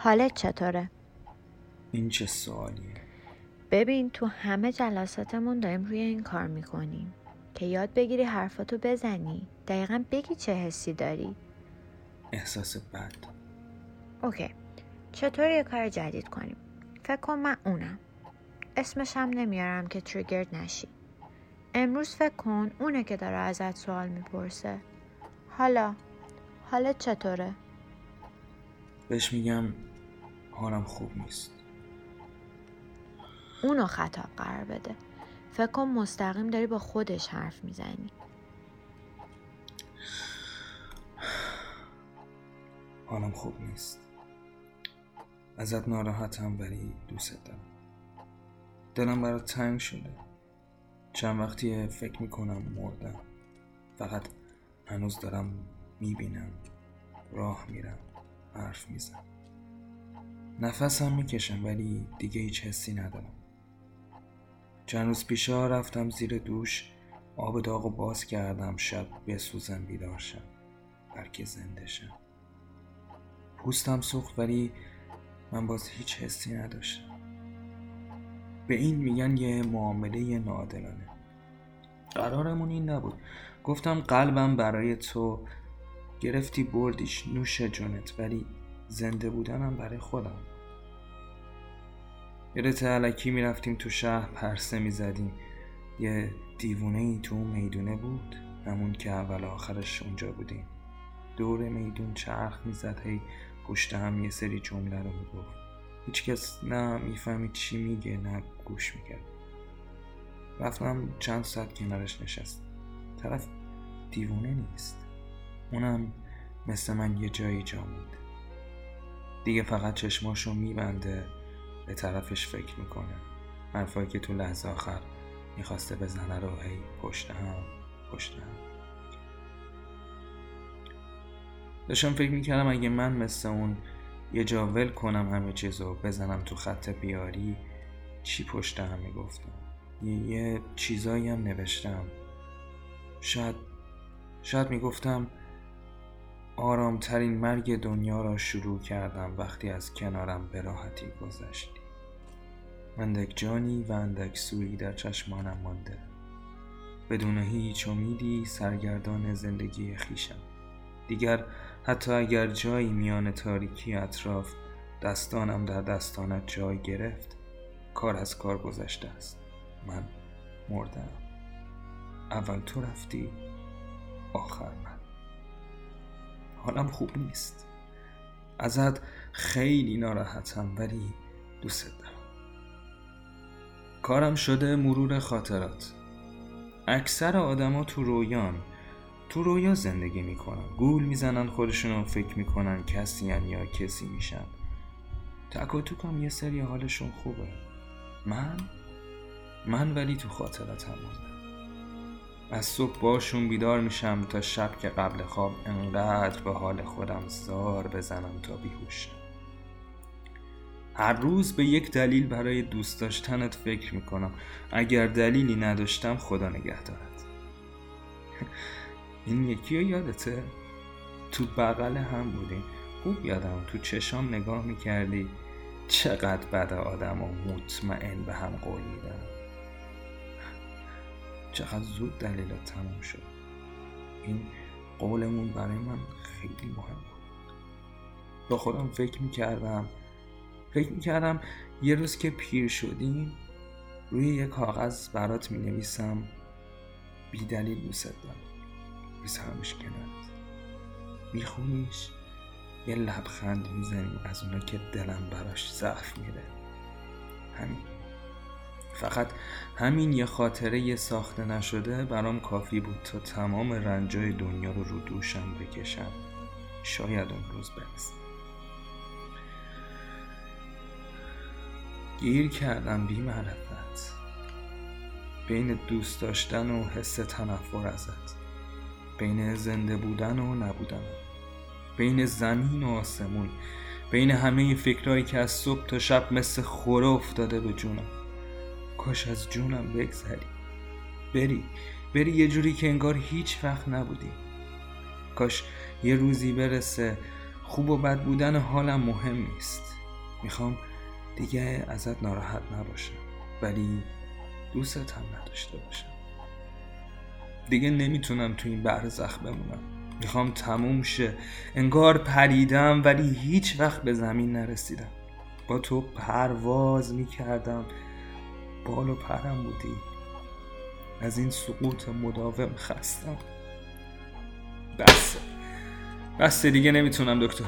حالت چطوره؟ این چه سوالیه؟ ببین تو همه جلساتمون داریم روی این کار می‌کنیم که یاد بگیری حرفاتو بزنی. دقیقا بگی چه حسی داری. احساس بد. اوکی. چطور یه کار جدید کنیم؟ فکر کن من اونم. اسمش هم نمیارم که تریگرد نشی. امروز فکر کن اونه که داره ازت سوال می‌پرسه. حالا حالت چطوره؟ بهش میگم حالم خوب نیست. اونو خطاب قرار بده. فکر کن مستقیم داری با خودش حرف می‌زنی. حالم خوب نیست. ازت ناراحتم ولی دوست دارم. دلم برات تنگ شده. چند وقتی فکر می‌کنم مردم. فقط هنوز دارم می‌بینم. راه میرم. حرف می‌زنم. نفسم می‌کشم ولی دیگه هیچ حسی ندارم. چند روز پیشا رفتم زیر دوش آب داغ و باز کردم شب بسوزم بیدار شم بلکه زنده شم. پوستم سوخت ولی من باز هیچ حسی نداشتم. به این میگن یه معامله ناعادلانه قرارمون این نبود. گفتم قلبم برای تو گرفتی بردیش نوش جونت ولی زنده بودنم برای خودم. یادت علکی می‌رفتیم تو شهر پرسه می‌زدیم. یه دیوونه ای تو می‌دونه بود همون که اول آخرش اونجا بودیم. دور میدون چرخ می‌زد هی پشت هم یه سری جمله رو می‌گفت. هیچکس نه می‌فهمید چی میگه نه گوش می‌کرد. رفتم چند ساعت کنارش نشست طرف دیوونه نیست. اونم مثل من یه جایی جا بود دیگه فقط چشماشو میبنده به طرفش فکر می‌کنه. حرفایی که تو لحظه آخر می‌خواسته بزنه رو هی پشت هم پشت هم. داشتم فکر می‌کردم اگه من مثل اون یه جا ول کنم همه چیزو بزنم تو خط بیاری چی پشت هم می‌گفتم؟ یه, یه چیزایی هم نوشتم. شاید شاید می‌گفتم آرامترین مرگ دنیا را شروع کردم وقتی از کنارم به راحتی گذشتی اندک جانی و اندک سویی در چشمانم مانده. بدون هیچ امیدی سرگردان زندگی خیشم دیگر حتی اگر جایی میان تاریکی اطراف دستانم در دستانت جای گرفت کار از کار گذشته است. من مردم. اول تو رفتی آخر من. حالم خوب نیست. ازت خیلی ناراحتم ولی دوست دارم. کارم شده مرور خاطرات. اکثر آدما تو رویان تو رویا زندگی می‌کنن. گول می‌زنن خودشون فکر می‌کنن کسی یا کسی میشن. تک یه سری حالشون خوبه. من؟ من ولی تو خاطراتم موندم. از صبح باشون بیدار میشم تا شب که قبل خواب انقدر به حال خودم زار بزنم تا بیهوشم. هر روز به یک دلیل برای دوست داشتنت فکر می‌کنم. اگر دلیلی نداشتم خدا نگه دارد این یکی رو یادته؟ تو بغل هم بودیم. خوب یادم تو چشام نگاه می‌کردی چقدر بد آدم و مطمئن به هم قول میدم. چقدر زود دلیلات تموم شد. این قولمون برای من خیلی مهم بود. با خودم فکر می‌کردم فکر می‌کردم یه روز که پیر شدیم روی یه کاغذ برات می نویسم بی دلیل دوست دارم. میذارمش کنارت. میخونیش یه لبخند می‌زنی از اونا که دلم براش ضعف میره. همین. فقط همین یه خاطره یه ساخته نشده برام کافی بود تا تمام رنجای دنیا رو رو دوشم بکشم. شاید اون روز برسه گیر کردم بی معرفت بین دوست داشتن و حس تنفر ازت. بین زنده بودن و نبودن. بین زمین و آسمون. بین همه فکرهایی که از صبح تا شب مثل خوره افتاده به جونم. کاش از جونم بگذری. بری بری یه جوری که انگار هیچ وقت نبودی. کاش یه روزی برسه خوب و بد بودن حالم مهم نیست. می‌خوام دیگه ازت ناراحت نباشم ولی دوست هم نداشته باشم. دیگه نمی‌تونم تو این بحر زخم بمونم. می‌خوام تموم شه. انگار پریدم ولی هیچ وقت به زمین نرسیدم. با تو پرواز می‌کردم. بال و پرم بودی. از این سقوط مداوم خستم. بس. بس دیگه نمی‌تونم دکتر.